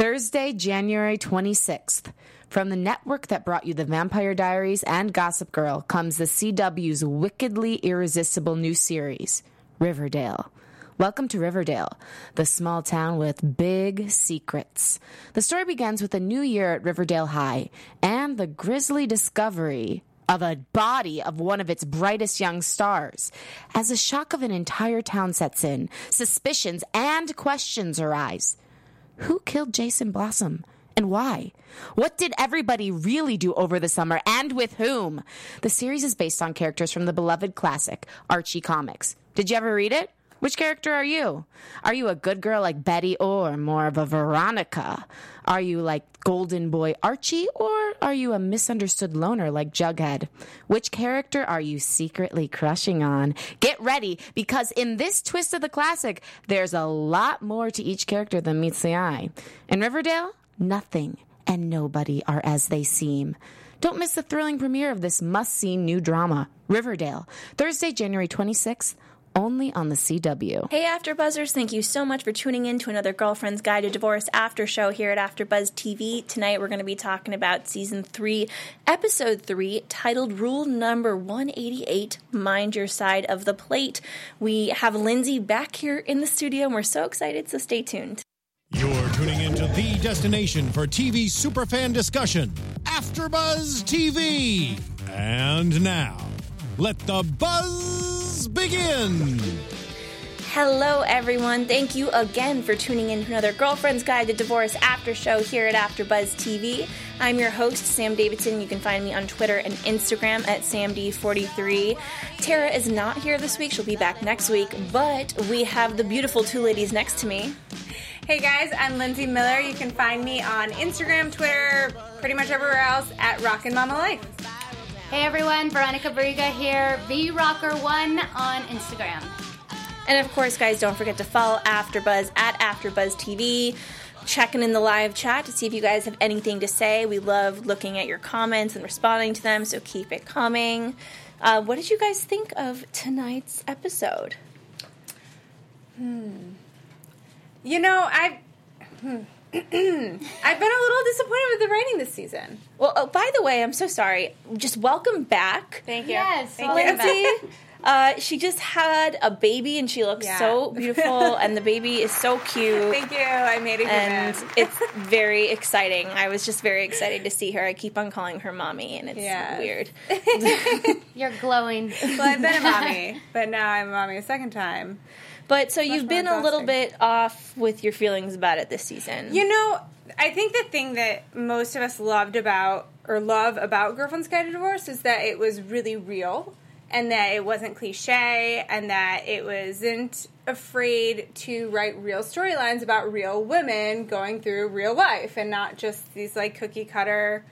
Thursday, January 26th. From the network that brought you The Vampire Diaries and Gossip Girl comes the CW's wickedly irresistible new series, Riverdale. Welcome to Riverdale, the small town with big secrets. The story begins with a new year at Riverdale High and the grisly discovery of a body of one of its brightest young stars. As the shock of an entire town sets in, suspicions and questions arise. Who killed Jason Blossom? And why? What did everybody really do over the summer and with whom? The series is based on characters from the beloved classic, Archie Comics. Did you ever read it? Which character are you? Are you a good girl like Betty or more of a Veronica? Are you like Golden Boy Archie or are you a misunderstood loner like Jughead? Which character are you secretly crushing on? Get ready because in this twist of the classic, there's a lot more to each character than meets the eye. In Riverdale, nothing and nobody are as they seem. Don't miss the thrilling premiere of this must see new drama, Riverdale, Thursday, January 26th only on the CW. Hey, AfterBuzzers! Thank you so much for tuning in to another Girlfriend's Guide to Divorce after show here at AfterBuzz TV. Tonight, we're going to be talking about season three, episode three, titled "Rule Number 188: Mind Your Side of the Plate." We have Lindsey back here in the studio, and we're so excited. So stay tuned. You're tuning into the destination for TV superfan discussion, AfterBuzz TV. And now, let the buzz begin. Hello, everyone. Thank you again for tuning in to another Girlfriend's Guide to Divorce after show here at AfterBuzz TV. I'm your host, Sam Davidson. You can find me on Twitter and Instagram at SamD43. Tara is not here this week. She'll be back next week, but we have the beautiful two ladies next to me. Hey guys, I'm Lindsey Miller. You can find me on Instagram, Twitter, pretty much everywhere else at Rockin' Mama Life. Hey everyone, Veronica Barriga here, VRocker1 on Instagram. And of course, guys, don't forget to follow AfterBuzz at AfterBuzz TV. Checking in the live chat to see if you guys have anything to say. We love looking at your comments and responding to them, so keep it coming. Uh, what did you guys think of tonight's episode? Hmm. You know, I've. Hmm. I've been a little disappointed with the writing this season. Well, oh, by the way, I'm so sorry. Just welcome back. Thank you. Yes, Thank Lindsey. Uh, she just had a baby and she looks Yeah. so beautiful, and the baby is so cute. Thank you. I made it. and it's very exciting. I was just very excited to see her. I keep on calling her mommy, and it's Yes. weird. You're glowing. well, I've been a mommy, but now I'm a mommy a second time. But so you've been a little bit off with your feelings about it this season. You know, I think the thing that most of us loved about or love about Girlfriend's Guide to Divorce is that it was really real and that it wasn't cliche and that it wasn't afraid to write real storylines about real women going through real life and not just these like cookie cutter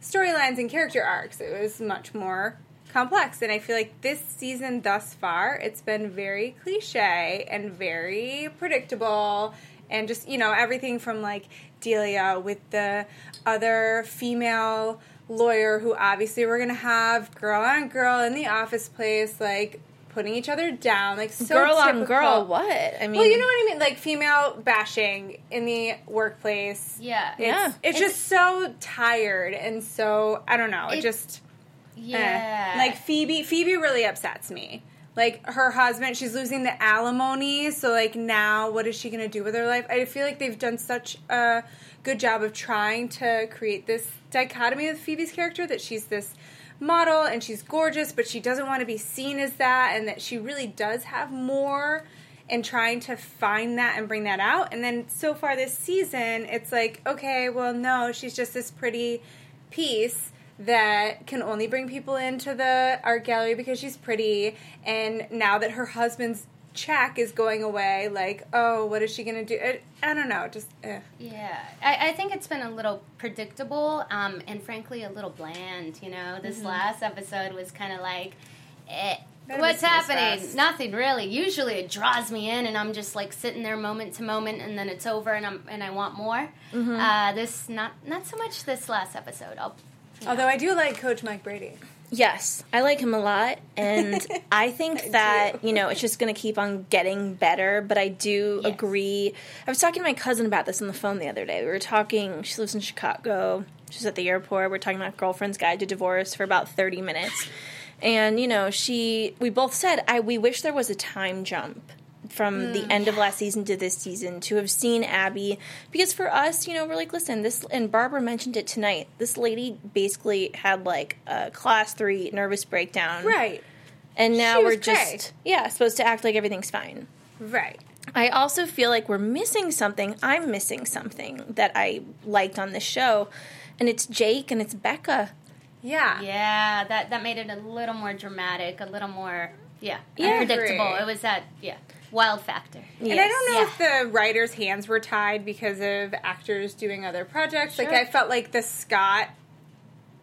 storylines and character arcs. It was much more complex. And I feel like this season thus far, it's been very cliche and very predictable. And just, you know, everything from like Delia with the other female lawyer who obviously we're going to have girl on girl in the office place, like putting each other down, like so girl on girl, what? I mean, Well, you know what I mean? Like female bashing in the workplace. Yeah. It's, Yeah. It's, just so tired and so I don't know. It, It- just eh. Yeah. like Phoebe. Phoebe really upsets me. Like her husband, she's losing the alimony. So like now, what is she gonna do with her life? I feel like they've done such a good job of trying to create this dichotomy with Phoebe's character that she's this model and she's gorgeous, but she doesn't want to be seen as that, and that she really does have more. And trying to find that and bring that out. And then so far this season, it's like, okay, well, no, she's just this pretty piece that can only bring people into the art gallery because she's pretty. And now that her husband's check is going away, like, oh, what is she going to do? I, I don't know. Just, eh. Yeah, I, I think it's been a little predictable um, and frankly a little bland. You know, this last episode was kind of like, eh, what's happening? fest. Nothing really. Usually it draws me in, and I'm just like sitting there moment to moment, and then it's over, and I'm and I want more. Uh, this not not so much this last episode. I'll. Although I do like Coach Mike Brady. Yes, I like him a lot, and I think that you know it's just going to keep on getting better. But I do Yes. agree. I was talking to my cousin about this on the phone the other day. We were talking. She lives in Chicago. She's at the airport. We're talking about girlfriend's guide to divorce for about thirty minutes, and you know, she. We both said, "I we wish there was a time jump." From the end of last season to this season, to have seen Abby, because for us, you know, we're like, listen, this, and Barbara mentioned it tonight. This lady basically had like a class three nervous breakdown, Right. and now She we're was just great. yeah supposed to act like everything's fine. Right. I also feel like we're missing something. I'm missing something that I liked on the show, and it's Jake and it's Becca. Yeah. Yeah, that that made it a little more dramatic, a little more yeah, Yeah. unpredictable. It was that yeah, wild factor. And I don't know Yeah. if the writers' hands were tied because of actors doing other projects. Like I felt like the Scott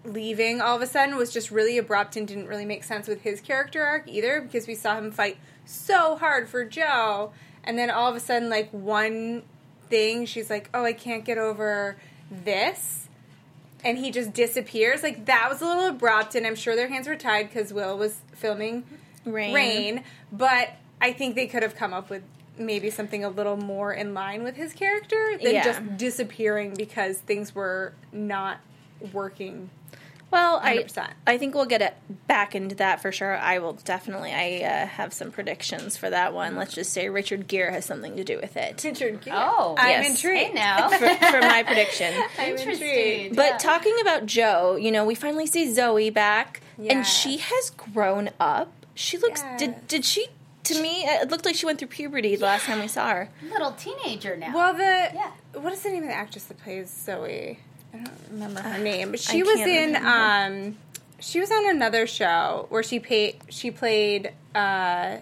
leaving all of a sudden was just really abrupt and didn't really make sense with his character arc either because we saw him fight so hard for Jo and then all of a sudden like one thing she's like, "Oh, I can't get over this." And he just disappears. Like that was a little abrupt and I'm sure their hands were tied cuz Will was filming Rain. Rain, but I think they could have come up with maybe something a little more in line with his character than Yeah. just disappearing because things were not working. Well, I 100%. I think we'll get it back into that for sure. I will definitely. I uh, have some predictions for that one. Let's just say Richard Gere has something to do with it Richard Gere. Oh, I'm intrigued. Hey now. for, for my prediction. I'm Interesting. intrigued. But Yeah. talking about Jo, you know, we finally see Zoe back, Yes. and she has grown up. She looks. Yes. Did did she? To me, it looked like she went through puberty the last time we saw her. little teenager now. Well, the Yeah. what is the name of the actress that plays Zoe? I don't remember her name, but I she was in. remember. um She was on another show where she paid. She played uh,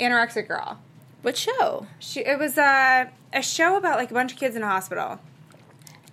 anorexic girl. What show? She, it was a a show about like a bunch of kids in a hospital.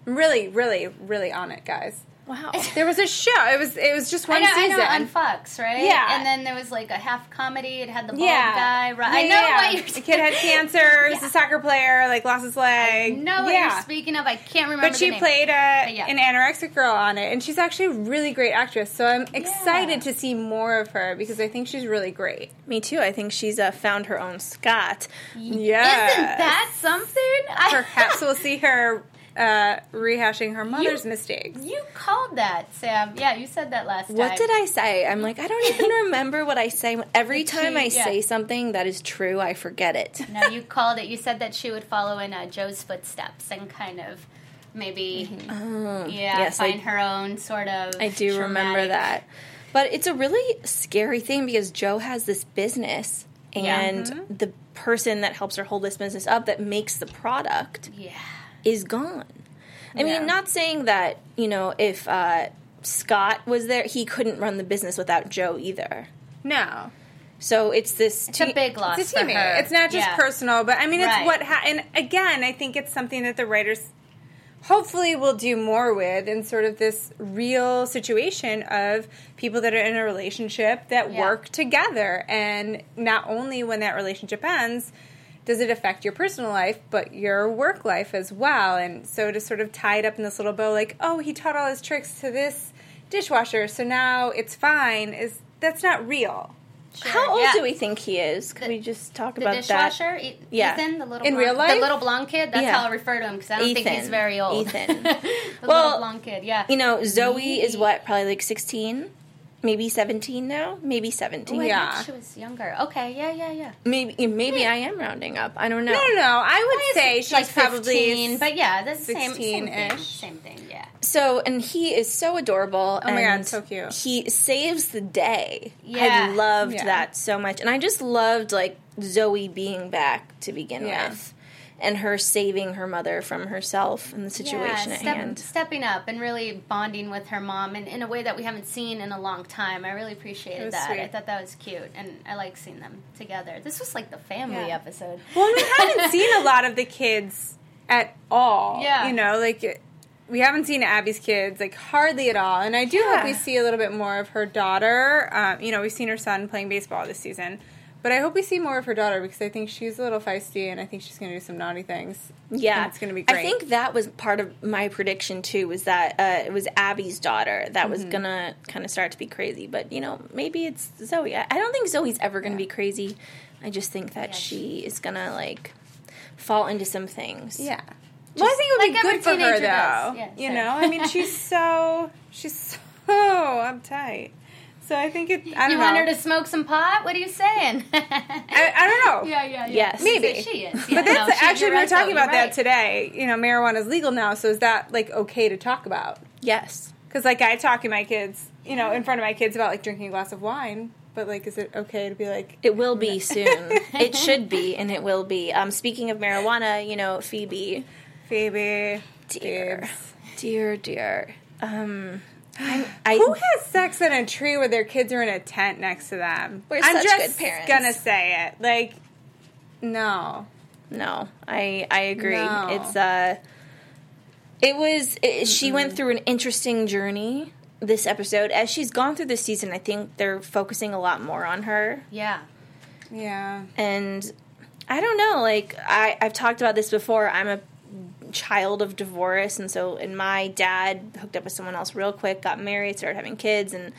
I'm really, really, really on it, guys. Wow. There was a show. It was it was just I one know, I season. know on Fox, right? Yeah. And then there was like a half comedy. It had the bald yeah, guy. Right? Yeah, I know yeah. what you're The kid had cancer. He's Yeah. a soccer player. Like lost his leg. I know what yeah. you're speaking of. I can't remember. But she played a, an anorexic girl on it, and she's actually a really great actress. So I'm excited to see more of her because I think she's really great. Me too. I think she's uh, found her own Scott. Yeah, Isn't that something? Perhaps we'll see her uh, rehashing her mother's mistakes. You called that, Sam. Yeah, you said that last time. What did I say? I'm like, I don't even remember what I say. Every Did time she- I yeah. say something that is true, I forget it. No, you called it. You said that she would follow in uh, Jo's footsteps and kind of maybe, yeah, Mm-hmm. Yes, I- find her own sort of. I do remember that. But it's a really scary thing because Jo has this business Yeah. and Mm-hmm. the person that helps her hold this business up that makes the product Yeah. Is gone. I Yeah. mean, not saying that, you know, if uh, Scott was there, he couldn't run the business without Jo either. No, So it's this. It's a big loss it's a for teammate. her. It's not just Yeah. personal, but I mean, it's Right. what. Ha- and again, I think it's something that the writers hopefully will do more with in sort of this real situation of people that are in a relationship that Yeah. work together, and not only when that relationship ends. Does it affect your personal life, but your work life as well? And so to sort of tie it up in this little bow, like, oh, he taught all his tricks to this dishwasher, so now it's fine. Is that's not real? Sure, How old yeah. do we think he is? Could The- we just talk about this? The about dishwasher, Yeah. Ethan, the little In blonde, real life? the little blonde kid. That's Yeah. how I refer to him because I don't think he's very old. Ethan. the Well, little blonde kid. Yeah. You know, Zoe is what, probably like 16? Maybe 17 now? Maybe 17. Oh, I Yeah. she was younger. Okay. Yeah. Yeah. Yeah. Maybe maybe I am rounding up. I don't know. No, no, no. I would say she's like probably 15, but yeah, that's the same, same thing. 16-ish. Same thing. Yeah. So, and he is so adorable. Oh my God, so cute. He saves the day. Yeah. I loved Yeah. that so much. And I just loved, like, Zoe being back to begin Yeah. with. And her saving her mother from herself and the situation yeah, at hand. stepping up and really bonding with her mom in, in a way that we haven't seen in a long time. I really appreciated was that. I thought that was cute, and I like seeing them together. This was like the family Yeah. episode. Well, we haven't seen a lot of the kids at all. Yeah. You know, like we haven't seen Abby's kids like hardly at all. And I do Yeah. hope we see a little bit more of her daughter. Um, you know, we've seen her son playing baseball this season, But I hope we see more of her daughter because I think she's a little feisty and I think she's going to do some naughty things. Yeah, And it's gonna be I think that was part of my prediction too. Was that uh, it was Abby's daughter that was Mm-hmm. gonna kind of start to be crazy, but you know maybe it's Zoe. I I don't think Zoe's ever gonna be crazy. I just think that Yeah, she is gonna like fall into some things. Yeah. Well, I think it would like be good for her teenager though. Yeah, you know, I mean, she's so she's so uptight. So I think it. I don't You know. want her to smoke some pot? What are you saying? I, I don't know. yeah, yeah, yeah. Yes. Maybe. she is. But that's actually we were talking about that today. today. You know, marijuana is legal now, so is that like okay to talk about? Yes. Because like I talk to my kids, you know, in front of my kids about like drinking a glass of wine, but like, is it okay to be like? It will be soon. it should be, and it will be. Um, speaking of marijuana, you know, Phoebe, Phoebe, dear, Babes. dear, dear. Um, I'm, I, Who has sex in a tree where their kids are in a tent next to them? We're I'm such just good parents. gonna say it. Like, no. No, I I agree. No. It's uh, it was it, she went through an interesting journey this episode. As she's gone through this season, I think they're focusing a lot more on her, Yeah. Yeah. and I don't know. Like I I've talked about this before. I'm a child of divorce, and so and my dad hooked up with someone else real quick, got married, started having kids, and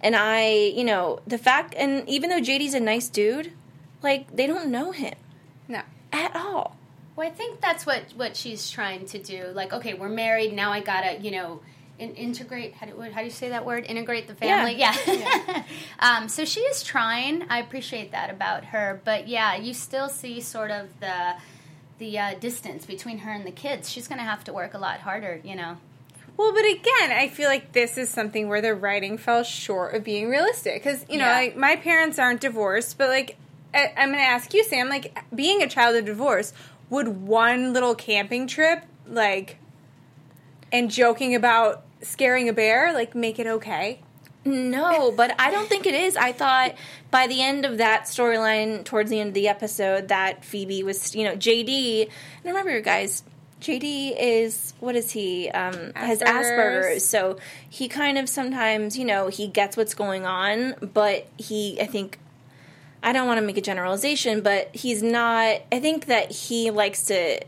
and I you know the fact and even though JD's a nice dude, like they don't know him No. at all. Well, I think that's what what she's trying to do. Like, okay, we're married now. I gotta, you know, in, integrate. How do how do you say that word? Integrate the family. Yeah. um, so she is trying. I appreciate that about her. But yeah, you still see sort of the the uh, distance between her and the kids. She's gonna have to work a lot harder. You know. Well, but again, I feel like this is something where the writing fell short of being realistic. Because, you know, Yeah. like, my parents aren't divorced, but, like, I, I'm going to ask you, Sam, like, being a child of divorce, would one little camping trip, like, and joking about scaring a bear, like, make it okay? No, but I don't think it is. I thought by the end of that storyline, towards the end of the episode, that Phoebe was, you know, JD. And remember, guys, JD is what is he? Um, has Asperger's. Asperger's, so he kind of sometimes, you know, he gets what's going on, but he, I think. I don't want to make a generalization, but he's not. I think that he likes to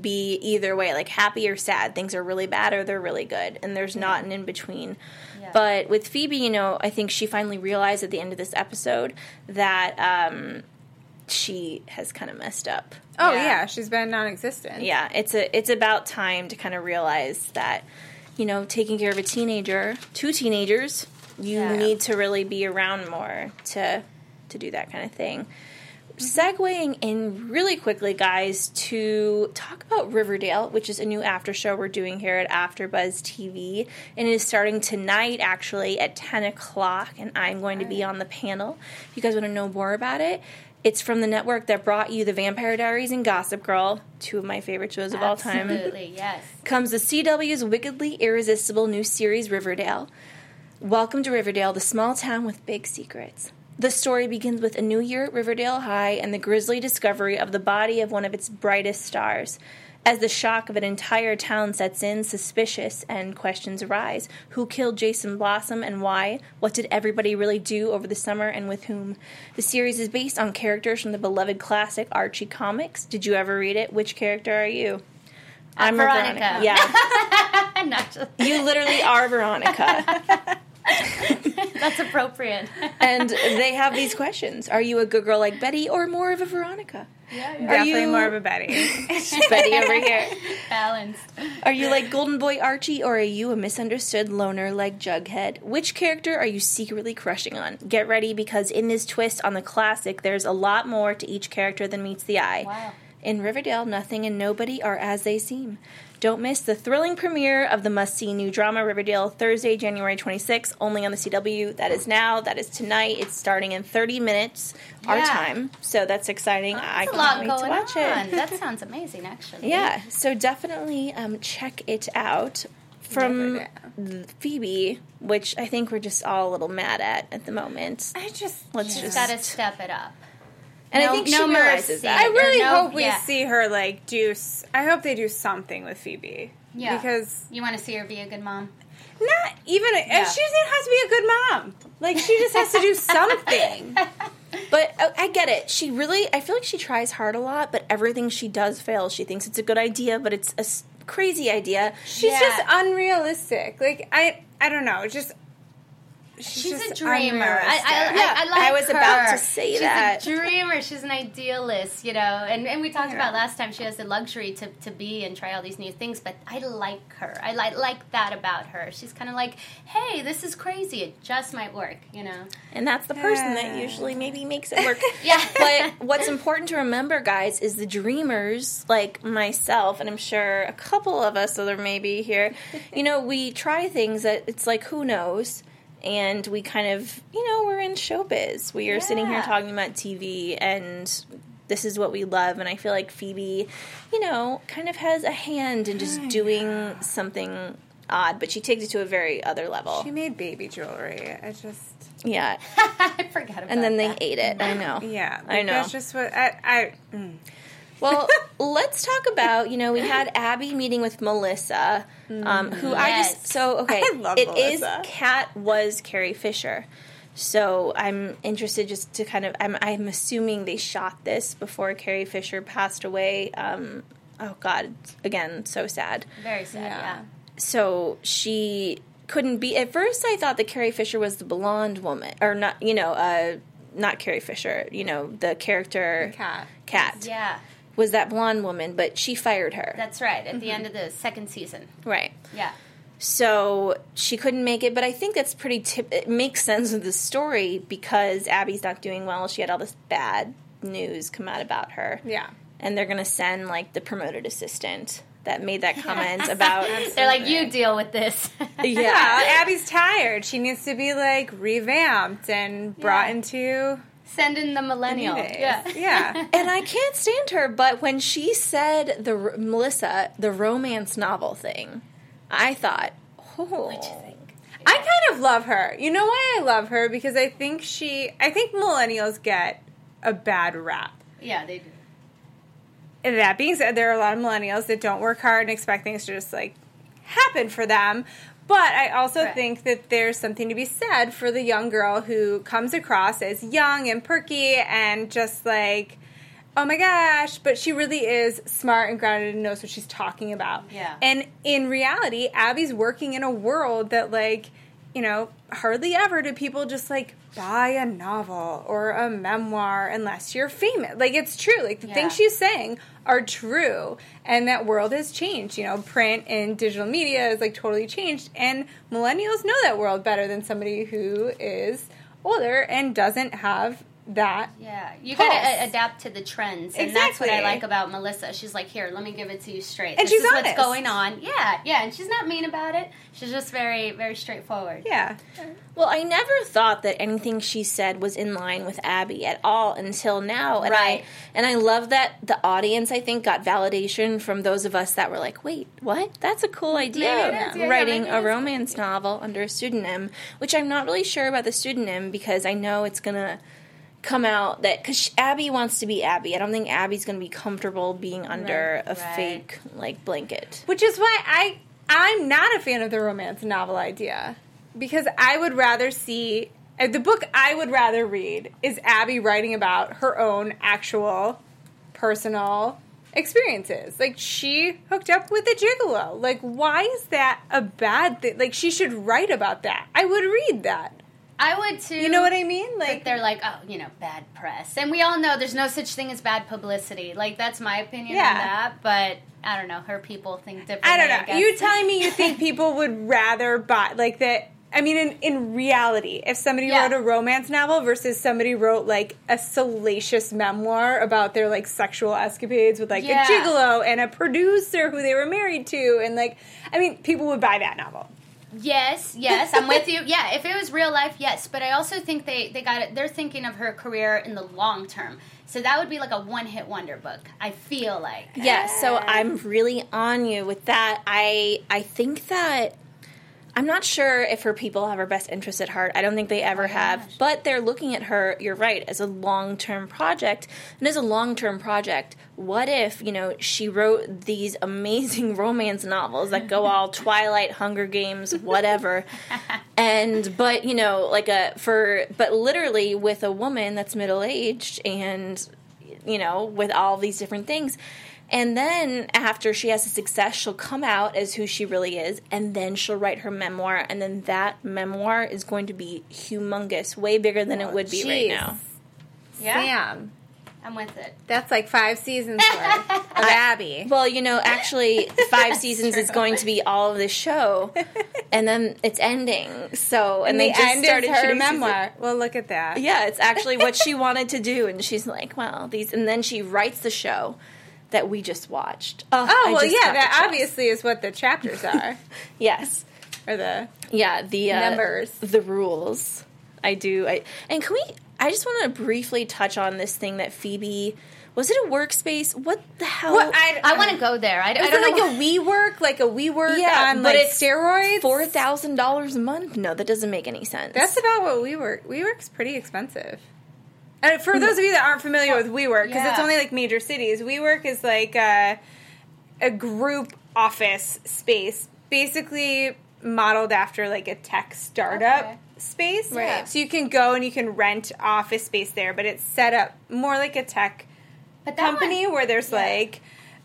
be either way, like happy or sad. Things are really bad or they're really good, and there's not an in between. Yeah. But with Phoebe, you know, I think she finally realized at the end of this episode that um, she has kind of messed up. Oh, Yeah. yeah, she's been non existent. Yeah, it's a it's about time to kind of realize that, you know, taking care of a teenager, two teenagers, you Yeah. need to really be around more to to do that kind of thing. Segueing in really quickly, guys, to talk about Riverdale, which is a new after show we're doing here at AfterBuzz TV, and it is starting tonight, actually at ten o'clock. And I'm going to be on the panel. If you guys want to know more about it, it's from the network that brought you The Vampire Diaries and Gossip Girl, two of my favorite shows of all time Absolutely. Yes. comes the CW's wickedly irresistible new series Riverdale. Welcome to Riverdale, the small town with big secrets. The story begins with a new year at Riverdale High and the grisly discovery of the body of one of its brightest stars. As the shock of an entire town sets in, suspicious and questions arise. Who killed Jason Blossom and why? What did everybody really do over the summer and with whom? The series is based on characters from the beloved classic Archie comics. Did you ever read it? Which character are you? I'm a Veronica. Yeah. I'm not just. You literally are Veronica. That's appropriate. and they have these questions. Are you a good girl like Betty or more of a Veronica? yeah, Are Definitely you- more of a Betty. Betty over here. Balanced. Are you like Golden Boy Archie or are you a misunderstood loner like Jughead? Which character are you secretly crushing on? Get ready because in this twist on the classic, there's a lot more to each character than meets the eye. Wow. In Riverdale, nothing and nobody are as they seem. Don't miss the thrilling premiere of the must see new drama Riverdale Thursday, January 26th, only on the CW. That is now, that is tonight. It's starting in 30 minutes, our Yeah. time. So that's exciting. I That's a can't lot wait going to watch on. it. That sounds amazing, actually. Yeah, so definitely um, check it out from Phoebe, which I think we're just all a little mad at at the moment. I just. Let's just got to step it up. And I think no she realizes mercy. that. I really no- hope we yeah. see her like do. I hope they do something with Phoebe. Yeah. Because You want to see her be a good mom? not even Yeah. she doesn't have to be a good mom. Like she just has to do something. But uh, I get it. She really, I feel like she tries hard a lot, but everything she does fails. She thinks it's a good idea, but it's a crazy idea. She's Yeah. just unrealistic. Like I, I don't know. Just she's, She's a dreamer. I, I, unrealistic. I, I, like I was about to say She's that. a dreamer. She's an idealist, you know. And, and we talked Yeah. about last time she has the luxury to, to be and try all these new things. But I like her. I like like that about her. She's kind of like, hey, this is crazy. It just might work, you know. And that's the person that usually maybe makes it work. Yeah. But what's important to remember, guys, is the dreamers, like myself, and I'm sure a couple of us, so there may be here, you know, we try things that it's like, who knows? And we kind of, you know, we're in showbiz. We are sitting here talking about TV, and this is what we love. And I feel like Phoebe, you know, kind of has a hand in just doing something odd, but she takes it to a very other level. She made baby jewelry. I just Yeah. I forgot about And then they ate it. I know. yeah. I know. That's just what I. I mm. Well, let's talk about you know we had Abby meeting with Melissa, um, who I just so okay. I love It is Melissa. Kat was Carrie Fisher, so I'm interested just to kind of I'm I'm assuming they shot this before Carrie Fisher passed away. Um, oh God, again, so sad. Very sad, Yeah. yeah. So she couldn't be. At first, I thought that Carrie Fisher was the blonde woman, or not. You know, uh, not Carrie Fisher. You know, the character cat. Kat Yeah, was that blonde woman, but she fired her. that's right. At the mm-hmm. end of the second season. right. Yeah. So she couldn't make it, but I think that's pretty. Tip- it makes sense with the story because Abby's not doing well. She had all this bad news come out about her, Yeah. and they're gonna send like the promoted assistant that made that comment about. They're like, you deal with this. Yeah, yeah, Abby's tired. She needs to be like revamped and brought Yeah. into Send in the millennial. new days. Yeah. yeah. and I can't stand her. But when she said the Melissa the romance novel thing, I thought, oh, What'd you think? I kind of love her. You know why I love her? Because I think she, I think millennials get a bad rap. Yeah, they do. And that being said, there are a lot of millennials that don't work hard and expect things to just like happen for them. But I also Right. think that there's something to be said for the young girl who comes across as young and perky and just like, oh my gosh, but she really is smart and grounded and knows what she's talking about. Yeah. And in reality, Abby's working in a world that, like, you know, hardly ever do people just like buy a novel or a memoir unless you're famous. Like, it's true. Like, the Yeah. things she's saying are true. And that world has changed. You know, print and digital media is like totally changed. And millennials know that world better than somebody who is older and doesn't have that. Yeah, you Pulse. gotta adapt to the trends, and that's what I like about Melissa. She's like, "Here, let me give it to you straight. And this she's is honest. what's going on." Yeah, yeah, and she's not mean about it. She's just very, very straightforward. Yeah. Well, I never thought that anything she said was in line with Abby at all until now. And Right. I and I love that the audience I think got validation from those of us that were like, "Wait, what? That's a cool idea." Maybe it is. Yeah, yeah, writing maybe it a romance novel under a pseudonym, which I'm not really sure about the pseudonym because I know it's going to come out that cuz Abby wants to be Abby. I don't think Abby's going to be comfortable being under a Right. fake like blanket. Which is why I I'm not a fan of the romance novel idea because I would rather see uh, the book I would rather read is Abby writing about her own actual personal experiences. Like she hooked up with a gigolo. Like why is that a bad thing? Like she should write about that. I would read that. I would too. You know what I mean? But Like they're like, oh, you know, bad press, and we all know there's no such thing as bad publicity. Like that's my opinion Yeah. on that. But I don't know. Her people think differently. I don't know. guess. You telling me you think people would rather buy like that? I mean, in, in reality, if somebody Yeah. wrote a romance novel versus somebody wrote like a salacious memoir about their like sexual escapades with like Yeah. a gigolo and a producer who they were married to, and like, I mean, people would buy that novel. Yes, yes, I'm with you. Yeah, if it was real life, yes. But I also think they they got it. They're thinking of her career in the long term. So that would be like a one hit wonder book. I feel like. Yeah, so I'm really on you with that. I I think that I'm not sure if her people have her best interest at heart. I don't think they ever oh have. But they're looking at her, you're right, as a long term project. And as a long term project, what if, you know, she wrote these amazing romance novels that go all Twilight, Hunger Games, whatever. and, but, you know, like a, for, but literally with a woman that's middle aged and, you know, with all these different things. And then after she has a success, she'll come out as who she really is, and then she'll write her memoir, and then that memoir is going to be humongous, way bigger than it would be right now. Yeah, Sam, I'm with it. that's like five seasons worth of Abby. Well, you know, actually, five seasons is going to be all of this show, and then it's ending. So, and, and they the just end started her shooting season- memoir. Well, look at that. Yeah, it's actually what she wanted to do, and she's like, "Well, these," and then she writes the show that we just watched. Oh I well, just yeah. That trust. obviously is what the chapters are, yes. or the Yeah, the uh, Numbers. the rules. I do. I and can we? I just want to briefly touch on this thing that Phoebe was it a workspace? What the hell? What I, I want to go there. I, I don't it know. like a we work, like a we work Yeah, on but like it's steroids? Four thousand dollars a month? No, that doesn't make any sense. That's about what we work. We work's pretty expensive. And for those of you that aren't familiar with WeWork, because it's only like major cities, WeWork is like a, a group office space, basically modeled after like a tech startup Okay. space. Right. So you can go and you can rent office space there, but it's set up more like a tech company one- where there's yeah. like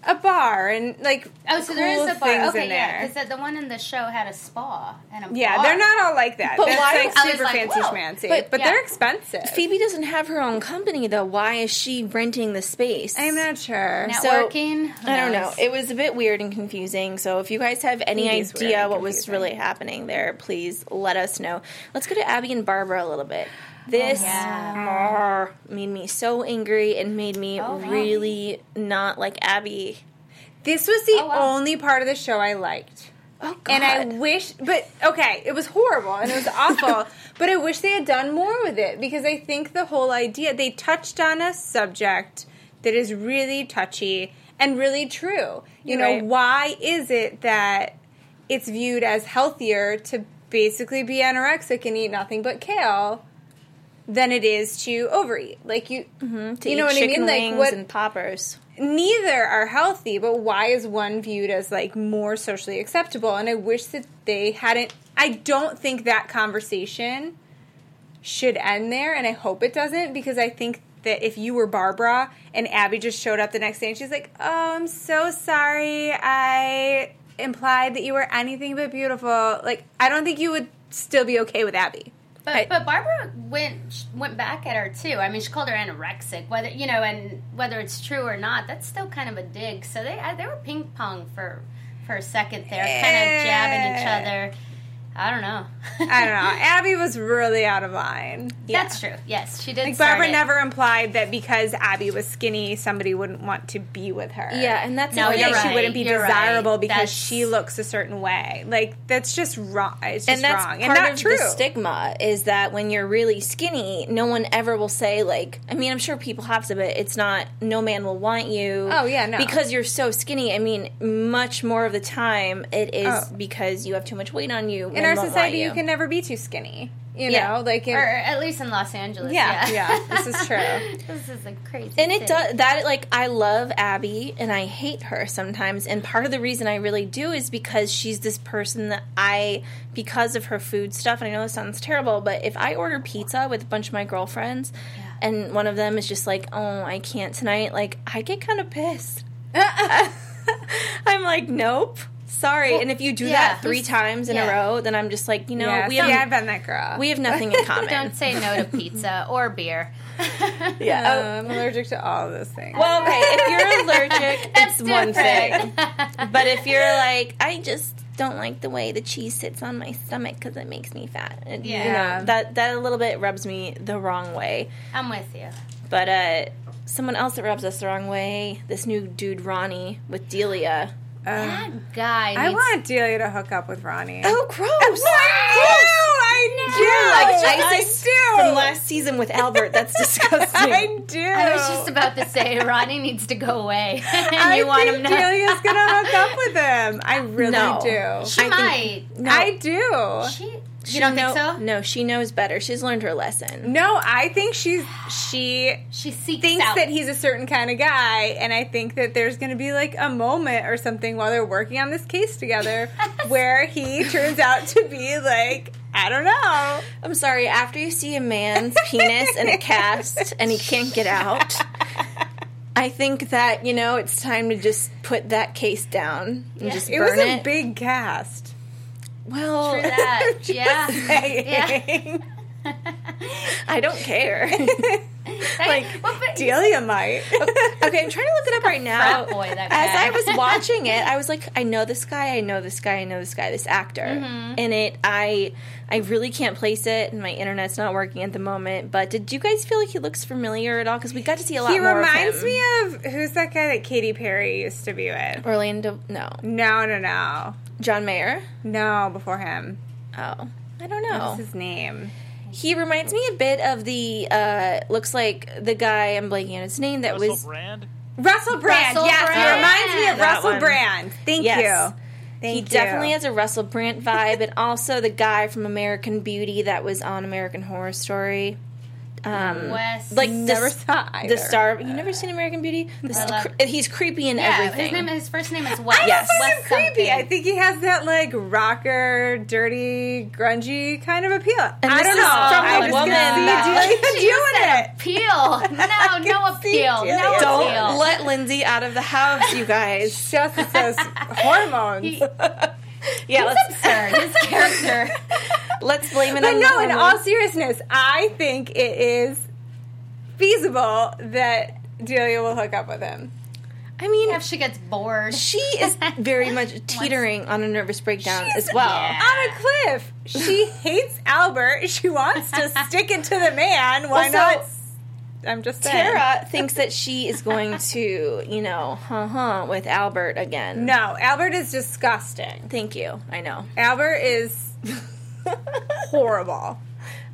a bar and like Oh, so there cool is a bar. Okay, yeah, there. because the one in the show had a spa and a Yeah, bar. they're not all like that. But That's why- like super like, fancy whoa. schmancy. But- But, yeah. they're expensive. Phoebe doesn't have her own company though. Why is she renting the space? I'm not sure. Networking. Who I don't know. It was a bit weird and confusing. So if you guys have any It is weird idea what was really happening there, please let us know. Let's go to Abby and Barbara a little bit. This yeah. ah, made me so angry and made me Oh, wow. really not like Abby. This was the Oh, wow. only part of the show I liked. Oh God! And I wish, but okay, it was horrible and it was awful. but I wish they had done more with it because I think the whole idea they touched on a subject that is really touchy and really true. You You're know, right. why is it that it's viewed as healthier to basically be anorexic and eat nothing but kale than it is to overeat? Like you, mm-hmm. to you know what I mean? Like what and poppers. neither are healthy, but why is one viewed as like more socially acceptable? And I wish that they hadn't. I don't think that conversation should end there, and I hope it doesn't because I think that if you were Barbara and Abby just showed up the next day and she's like, "Oh, I'm so sorry, I implied that you were anything but beautiful," like I don't think you would still be okay with Abby. But, I- but Barbara went went back at her too. I mean, she called her anorexic. Whether you know, and whether it's true or not, that's still kind of a dig. So they uh, they were ping pong for for a second there, kind of jabbing each other. I don't know. I don't know. Abby was really out of line. That's true. Yes, she did. Like start Barbara it. never implied that because Abby was skinny, somebody wouldn't want to be with her. Yeah, and that's No, the Or you're that right. she wouldn't be you're right. desirable because That's- she looks a certain way. Like that's just wrong. It's just and that's wrong part and not of true. the stigma is that when you're really skinny, no one ever will say like. I mean, I'm sure people have to, but it's not. No man will want you. Oh, yeah, no. because you're so skinny. I mean, much more of the time it is Oh. because you have too much weight on you. In men our society, you can never be too skinny. You Yeah. know, like in, or at least in Los Angeles. yeah, Yeah, yeah, This is true. this is a crazy. and it does that like i love abby and i hate her sometimes and part of the reason i really do is because she's this person that i because of her food stuff and i know this sounds terrible but if i order pizza with a bunch of my girlfriends and one of them is just like oh i can't tonight like i get kind of pissed i'm like nope sorry and if you do yeah, that three times in yeah. a row then i'm just like you know yeah, we see, have I've been that girl. we have nothing in common Don't say no to pizza or beer. yeah Oh, I'm allergic to all of those things. Well, okay, if you're allergic, That's it's one thing. But if you're like, I just don't like the way the cheese sits on my stomach because it makes me fat. And, you Yeah. know, that that a little bit rubs me the wrong way. I'm with you. But uh, someone else that rubs us the wrong way, this new dude Ronnie with Delia. That um, guy. I needs- want Delia to hook up with Ronnie. Oh, gross! I like I ISIS do. from last season with Albert. That's disgusting. I do. I was just about to say Ronnie needs to go away, and I you want think him to. Delia's gonna hook up with him. I really No. do. She I might. think- no. I do. She, She you don't know- think so? No, she knows better. She's learned her lesson. No, I think she's she She seeks thinks out. that he's a certain kind of guy, and I think that there's going to be like a moment or something while they're working on this case together where he turns out to be like I don't know. I'm sorry. After you see a man's penis in a cast and he can't get out, I think that you know it's time to just put that case down and just burn It burn was a it. big cast. Well, True that. yeah. Saying. I don't care. like, well, Delia might. okay, I'm trying to look it up right now. boy, that As. I was watching it, I was like, I know this guy, I know this guy, I know this guy, this actor. Mm-hmm. And it, I, I really can't place it, and my internet's not working at the moment. But did you guys feel like he looks familiar at all? Because we got to see a lot He reminds of me of who's that guy that Katy Perry used to be with? Orlando, no, No, no, no, John Mayer. no. Before him, Oh, I don't know. what's his name? He reminds me a bit of the. uh Looks like the guy. I'm blanking on his name. That Russell was Brand. Russell Brand. Russell yes, Brand. he reminds me of That Russell one. Brand. Thank Yes. you. Thank he you. definitely has a Russell Brand vibe, and also the guy from American Beauty that was on American Horror Story. Um, Wes. like Never the, saw either. the star. You never seen American Beauty? The I s- love- cre- he's creepy in yeah, everything. his name, his first name is Wes. I Yes. don't find Wes him creepy. something. I think he has that like rocker, dirty, grungy kind of appeal. And I don't know. from I a woman can that- see Delia doing it. Appeal. No, no can see appeal. No Don't appeal. let Lindsey out of the house, you guys. Just says hormones. He- yeah, let's absurd. His character. Let's blame it But on no, the in all seriousness, I think it is feasible that Delia will hook up with him. I mean, if she gets bored. she is very much teetering on a nervous breakdown as well. Yeah. On a cliff. She hates Albert. She wants to stick it to the man. Why Also, not? I'm just saying. Tara thinks that she is going to, you know, huh huh with Albert again. No, Albert is disgusting. Thank you. I know. Albert is horrible.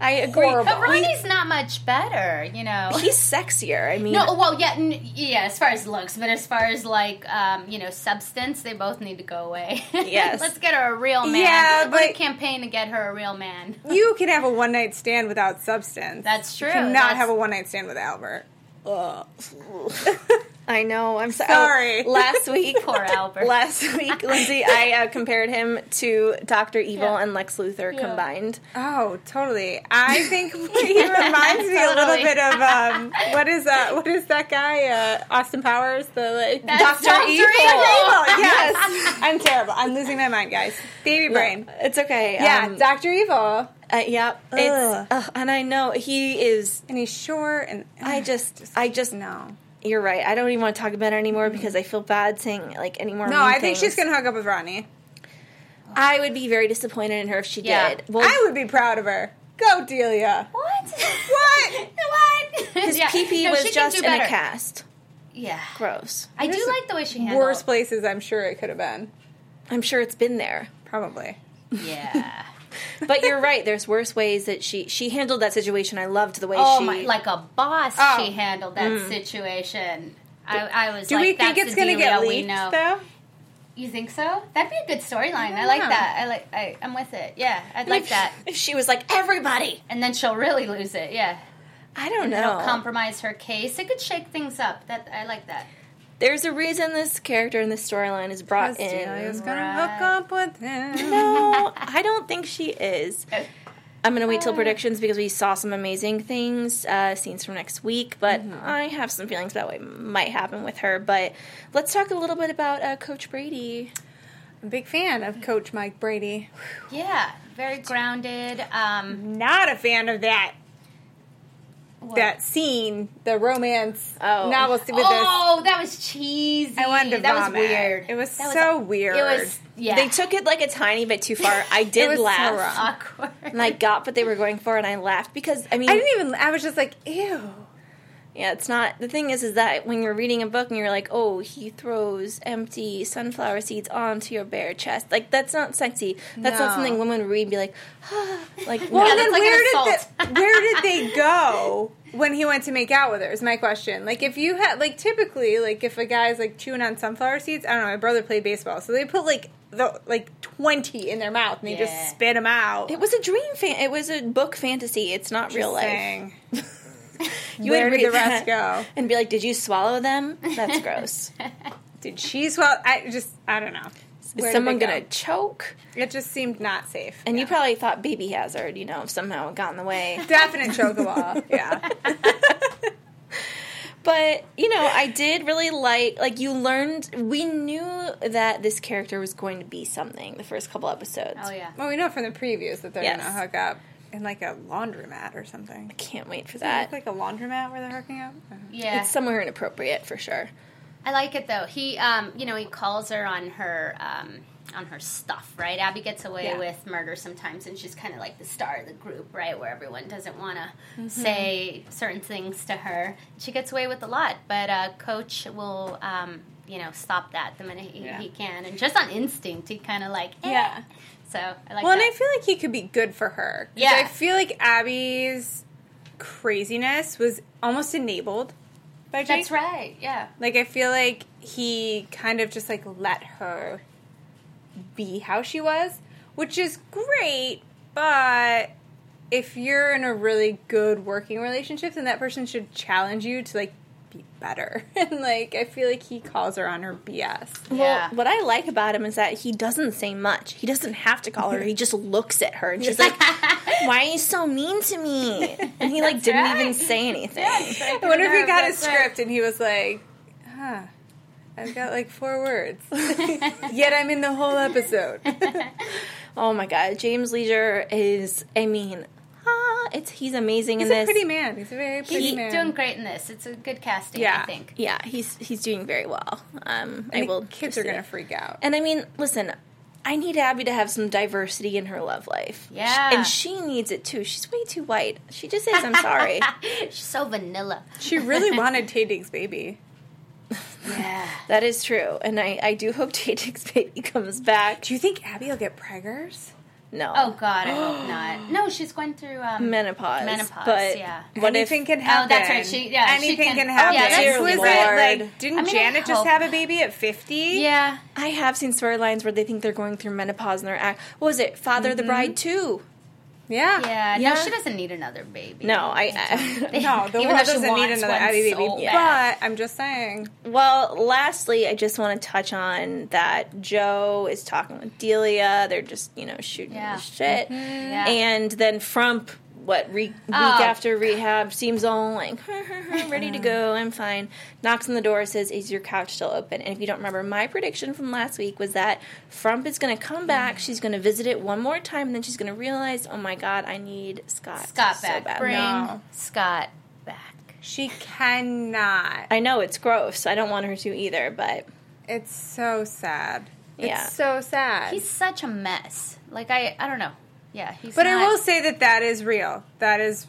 I agree. Horrible. But Ronnie's not much better, you know. He's sexier. I mean, no, well, yeah, n- yeah. As far as looks, but as far as like, um, you know, substance, they both need to go away. Yes. let's get her a real man. Yeah, Let's but- campaign to get her a real man. You can have a one night stand without substance. That's true. You cannot That's- have a one night stand with Albert. I know. I'm so- Sorry. oh, last week, Poor Albert. last week, Lindsey, I uh, compared him to Doctor Evil Yeah. and Lex Luthor Yeah. combined. Oh, totally. I think he reminds me a little bit of um, what is uh, what is that guy? Uh, Austin Powers, the like, Dr. Dr. Evil. Evil. Yes, I'm terrible. I'm losing my mind, guys. Baby brain. It's okay. Yeah, Um, Doctor Evil, uh, yeah. Ugh. It's ugh, and I know he is. and he's short, and I just, I just no, You're right. I don't even want to talk about it anymore because I feel bad saying like any more. no. mean I think things. she's gonna hook up with Ronnie. I would be very disappointed in her if she Yeah. did. Well, I would be proud of her. Go, Delia. What? What? what? his Yeah. PP No, was she can just do in a cast. Yeah. Gross. I do like the way she handled. Worst places, I'm sure it could have been. I'm sure it's been there. Probably. Yeah. But you're right. There's worse ways that she she handled that situation. I loved the way oh she my! Like a boss, Oh. she handled that mm-hmm. situation. I, I was like, Do like, we think it's gonna get we leaked though? You think so? That'd be a good storyline. I like that. I like. I, I'm with it. Yeah, I'd like that. If she was like everybody. And then she'll really lose it. Yeah, I don't it'll know. compromise her case. It could shake things up. That I like that. There's a reason this character in this storyline is brought Because Delia's in. gonna Right. hook up with him. No, I don't think she is. I'm gonna wait till predictions because we saw some amazing things, uh, scenes from next week. But I have some feelings about what might happen with her. But let's talk a little bit about uh, Coach Brady. I'm a big fan of Coach Mike Brady. Yeah, very grounded. Um, Not a fan of that what? that scene, the romance Oh. novel with this. oh, that was cheesy. I wanted to that vomit. was weird. It was That so weird. It was yeah. They took it like a tiny bit too far. I did was so laugh, wrong. awkward. and I got what they were going for, and I laughed because I mean, I didn't even. I was just like, ew. Yeah, it's not. The thing is, is that when you're reading a book and you're like, oh, he throws empty sunflower seeds onto your bare chest, like that's not sexy. That's No. not something women would read and be like, ah, like. Well, no. then like where did the, where did they go when he went to make out with her? Is my question. Like, if you had like typically like if a guy's like chewing on sunflower seeds, I don't know. My brother played baseball, so they put like the like twenty in their mouth and they Yeah. just spit them out. It was a dream. Fan- it was a book fantasy. It's not real life. Saying. You Where would did read the rest that go? And be like, did you swallow them? That's gross. Did she swallow? I just I don't know. Is someone gonna choke? It just seemed not safe. And you probably thought baby hazard. You know, if somehow it got in the way. definite chokeable. yeah. But you know, I did really like like you learned. We knew that this character was going to be something the first couple episodes. Oh yeah. Well, we know from the previews that they're Yes. gonna hook up in like a laundromat or something. I can't wait for Does it look like a laundromat where they're hooking up? Yeah. It's somewhere inappropriate for sure. I like it though. He, um, you know, he calls her on her, um, on her stuff, right? Abby gets away Yeah. with murder sometimes, and she's kind of like the star of the group, right? Where everyone doesn't want to Mm-hmm. say certain things to her. She gets away with a lot, but uh, Coach will, um, you know, stop that the minute he, Yeah. he can, and just on instinct, he kind of like, eh. Yeah. So I like Well, and. I feel like he could be good for her. Yeah. I feel like Abby's craziness was almost enabled by Jake. That's right. Yeah. Like I feel like he kind of just like let her be how she was, which is great, but if you're in a really good working relationship, then that person should challenge you to like better. And like I feel like he calls her on her BS. Well, Yeah. what I like about him is that he doesn't say much. He doesn't have to call her. He just looks at her and she's like, "Why are you so mean to me?" And he like didn't right. even say anything. I wonder if he got his right. script and he was like, huh. I've got like four words. Yet I'm in the whole episode. Oh my god, James Lesure is. I mean, it's he's amazing He's in this. He's a pretty man. He's a very pretty He's man. doing great in this. It's a good casting, Yeah. I think. yeah, he's he's doing very well. Um, I I will. kids are gonna it. freak out. And I mean, listen, I need Abby to have some diversity in her love life. Yeah. and she needs it too. She's way too white. She just says, "I'm sorry." She's so vanilla. She really wanted Taye Diggs' baby. Yeah. that is true, and I I do hope Taye Diggs' baby comes back. Do you think Abby will get preggers? No. Oh God, I hope not. No, she's going through um, menopause. Menopause, But yeah. what Anything if can happen. that's right. She- yeah, she anything can- can, oh, happen. yeah, that's was Lord. like? Didn't I mean, Janet just have a baby at fifty? Yeah. I have seen storylines where they think they're going through menopause and they're act. What was it? Father of the Bride too. Yeah, Yeah. Yeah. No, she doesn't need another baby. No, I. I No, the Even world though she doesn't need another one Abby baby. so But. I'm just saying. well, lastly, I just want to touch on that Jo is talking with Delia. They're just you know shooting Yeah. the shit, mm-hmm. Yeah. and then Frump. What re- week Oh. after rehab seems all like ready to go. I'm fine. Knocks on the door, says, "Is your couch still open?" And if you don't remember, my prediction from last week was that Frump is going to come back. She's going to visit it one more time, and then she's going to realize, "Oh my god, I need Scott, Scott so back. bad." Bring No. Scott back. She cannot. I know it's gross. I don't want her to either, but It's so sad. Yeah. It's so sad. He's such a mess. Like I, I don't know. Yeah, he's. but not, I will say that that is real. That is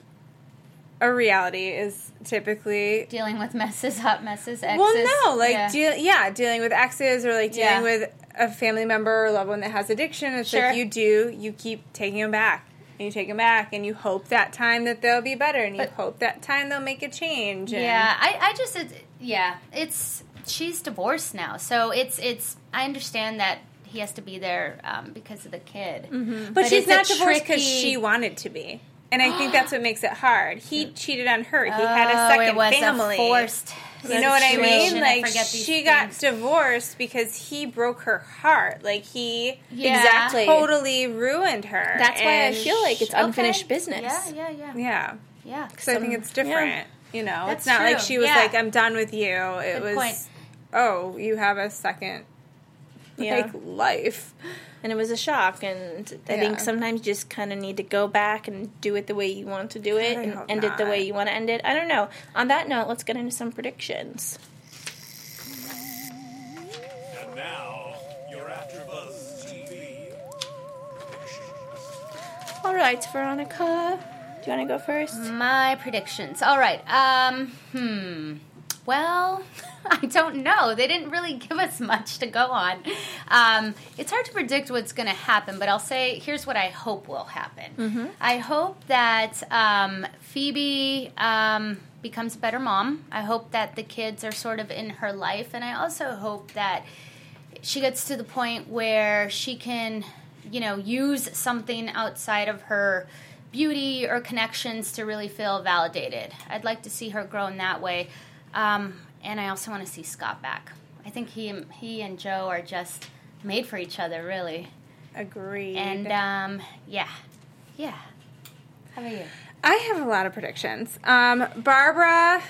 a reality. Is typically dealing with messes, hot messes, exes. well, no, like yeah. deal, yeah, dealing with exes or like dealing Yeah. with a family member or loved one that has addiction. It's Sure. like you do, you keep taking them back. And you take them back, and you hope that time that they'll be better, and you But- hope that time they'll make a change. And Yeah, I, I just, it, yeah, it's she's divorced now, so it's, it's. I understand that he has to be there um, because of the kid, Mm-hmm. But, she's not divorced because tricky- she wanted to be. And I think that's what makes it hard. He cheated on her. He Oh, had a second it was family. A forced. you know what I mean? situation. I Like forget she got things. divorced because he broke her heart. Like he Yeah. Exactly. totally ruined her. that's why I feel like it's Okay. unfinished business. Yeah, yeah, yeah, yeah. yeah. Because I think it's different. You know, That's it's not like she was Yeah. like, "I'm done with you." It Good was, point. oh, you have a second Yeah. like life. And it was a shock, and I Yeah. think sometimes you just kind of need to go back and do it the way you want to do it, I and hope end it the way you want to end it. I don't know. On that note, let's get into some predictions. And now, your AfterBuzz TV. All right, Veronica. Do you want to go first? My predictions. All right. Um, hmm. Well, I don't know. They didn't really give us much to go on. Um, it's hard to predict what's going to happen, but I'll say here's what I hope will happen. I hope that um, Phoebe um, becomes a better mom. I hope that the kids are sort of in her life, and I also hope that she gets to the point where she can, you know, use something outside of her beauty or connections to really feel validated. I'd like to see her grow in that way. Um, and I also want to see Scott back. I think he he and Jo are just made for each other, really. Agreed. And um, yeah, yeah. How about you? I have a lot of predictions. Um, Barbara,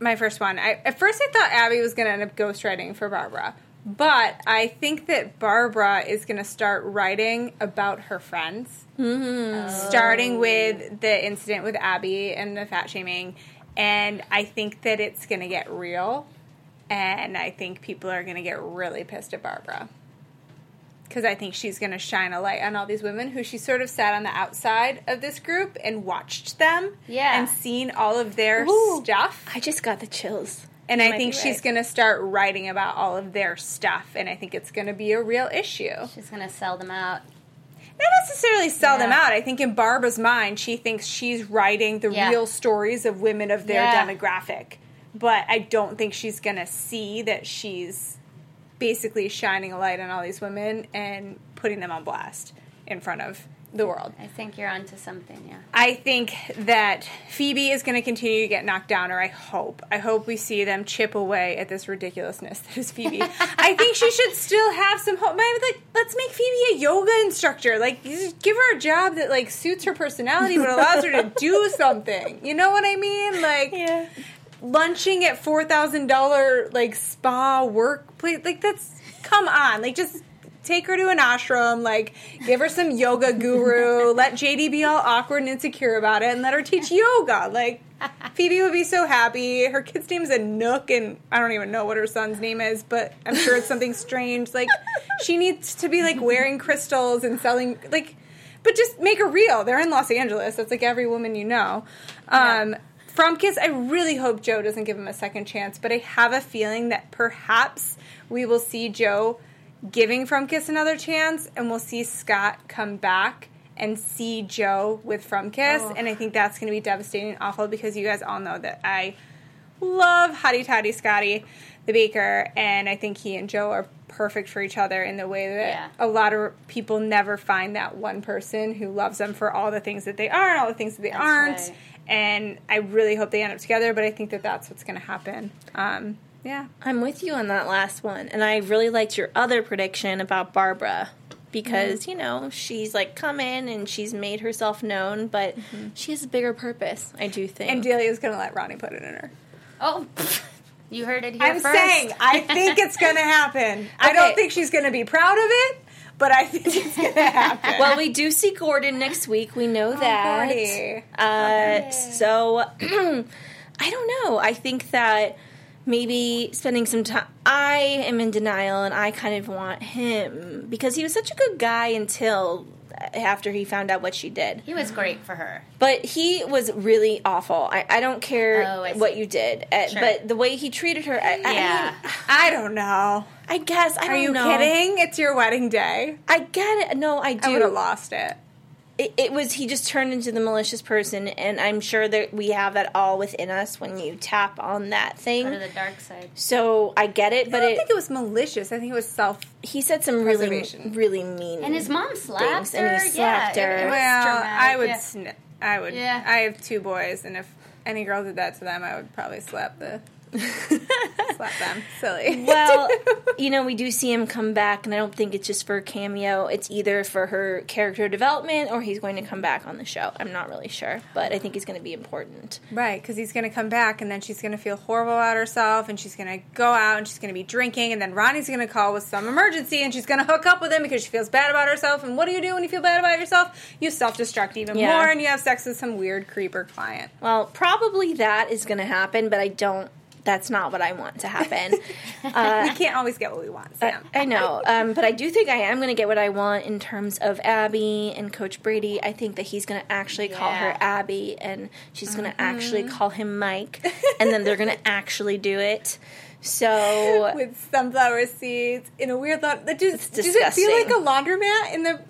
my first one. I, at first, I thought Abby was going to end up ghostwriting for Barbara, but I think that Barbara is going to start writing about her friends, starting with the incident with Abby and the fat shaming. And I think that it's going to get real, and I think people are going to get really pissed at Barbara because I think she's going to shine a light on all these women who she sort of sat on the outside of this group and watched them, Yeah. and seen all of their Ooh. stuff. I just got the chills. And I think she's right. going to start writing about all of their stuff, and I think it's going to be a real issue. She's gonna sell them out. Not necessarily sell them out. I think in Barbara's mind, she thinks she's writing the Yeah. real stories of women of their Yeah. demographic. But I don't think she's going to see that she's basically shining a light on all these women and putting them on blast in front of the world. I think you're onto something. Yeah. I think that Phoebe is going to continue to get knocked down, or I hope. I hope we see them chip away at this ridiculousness that is Phoebe. I think she should still have some hope. Maybe, like, let's make Phoebe a yoga instructor. Like, give her a job that like suits her personality, but allows her to do something. You know what I mean? Like, Yeah. lunching at four thousand dollar like spa workplace. Like, that's come on. Like, just take her to an ashram. Like, give her some yoga guru. let JD be all awkward and insecure about it, and let her teach yoga. Like, Phoebe would be so happy. Her kid's name is Nook, and I don't even know what her son's name is, but I'm sure it's something strange. Like, she needs to be like wearing crystals and selling like. But just make her real. They're in Los Angeles. That's like every woman you know. Um, From Kiss, I really hope Jo doesn't give him a second chance, but I have a feeling that perhaps we will see Jo giving From Kiss another chance, and we'll see Scott come back and see Jo with From Kiss, and I think that's going to be devastating and awful because you guys all know that I love Hottie Toddy Scotty, the baker, and I think he and Jo are perfect for each other in the way that Yeah. a lot of people never find that one person who loves them for all the things that they are and all the things that they aren't. right. And I really hope they end up together, but I think that that's what's going to happen. Um, yeah. I'm with you on that last one, and I really liked your other prediction about Barbara because you know she's like come in and she's made herself known, but she has a bigger purpose. I do think. And Delia's going to let Ronnie put it in her. Oh, you heard it here I'm first. saying, I think it's going to happen. I don't think she's going to be proud of it, but I think it's going to happen. well, we do see Gordon next week. We know that. Gordy. Uh, so I don't know. I think that maybe spending some time. I am in denial, and I kind of want him because he was such a good guy until after he found out what she did. He was great for her. But he was really awful. I, I don't care Oh, I what you did, uh, Sure. but the way he treated her, I, I Yeah. mean, I don't know. I guess I Are don't you know. kidding? It's your wedding day. I get it. No, I do. I would have lost it. It, it was he just turned into the malicious person and i'm sure that we have that all within us when you tap on that thing Go to the dark side. so i get it but I don't it, think it was malicious. I think it was self. he said some really Preservation. really mean And his mom slapped Things, and her. he slapped yeah, her. It, it Well, dramatic. I would. yeah. Sn- I would. Yeah. I have two boys, and if any girl did that to them, I would probably slap the slap them. Silly. well you know we do see him come back and i don't think it's just for a cameo it's either for her character development or he's going to come back on the show i'm not really sure but i think he's going to be important Right, because he's going to come back, and then she's going to feel horrible about herself, and she's going to go out, and she's going to be drinking, and then Ronnie's going to call with some emergency, and she's going to hook up with him because she feels bad about herself. And what do you do when you feel bad about yourself? You self destruct even Yeah. more, and you have sex with some weird creeper client. well probably that is going to happen but i don't that's not what I want to happen. we can't always get what we want, Sam. I know, um, but I do think I am going to get what I want in terms of Abby and Coach Brady. I think that he's going to actually call her Abby, and she's going to actually Mm-hmm. call him Mike, and then they're going to actually do it. So with sunflower seeds in a weird lot. That just, does it feel like a laundromat in the?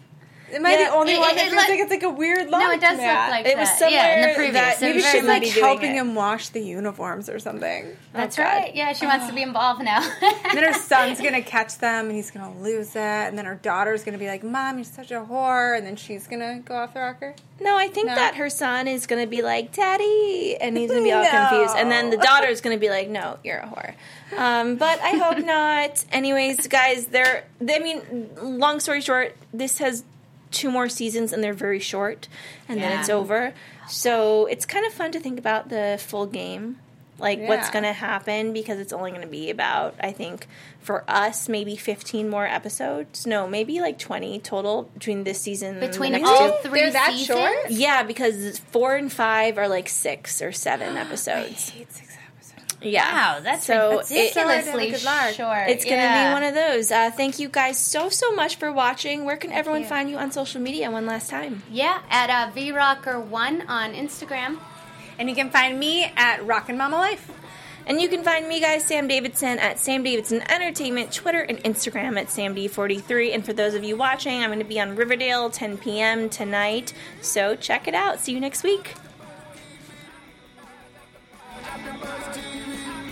Am I Yeah, the only it- one it- that it feels look- like it's like a weird laundromat? No, it does look like It was that. yeah, in somewhere the previous. that Maybe she's like helping it. him wash the uniforms or something. That's God. right. Yeah, she wants to be involved now. And then her son's gonna catch them, and he's gonna lose it. And then her daughter's gonna be like, "Mom, you're such a whore," and then she's gonna go off the rocker. No, I think No? that her son is going to be like, Daddy, and he's going to be all No. confused. And then the daughter's going to be like, No, you're a whore. Um, but I hope not. Anyways, guys, they're, I mean, long story short, this has two more seasons and they're very short, and then it's over. So it's kind of fun to think about the full game. Like what's going to happen because it's only going to be about I think for us maybe 15 more episodes. No, maybe like 20 total between this season Between and the all two. three They're that seasons. short? Yeah, because four and five are like six or seven episodes. Hate six episodes. Yeah. Wow, that's so ridiculously it- Sorry, good luck. short. it's going to yeah. be one of those. Uh, thank you guys so so much for watching. Where can everyone you. find you on social media? One last time. Yeah, at uh, VRocker1 on Instagram. And you can find me at Rockin' Mama Life. And you can find me, guys, Sam Davidson at Sam Davidson Entertainment, Twitter and Instagram at SamD43. And for those of you watching, I'm going to be on Riverdale 10 p.m. tonight. So check it out. See you next week.